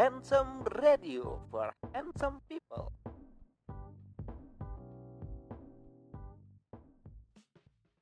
Handsome Radio for handsome people.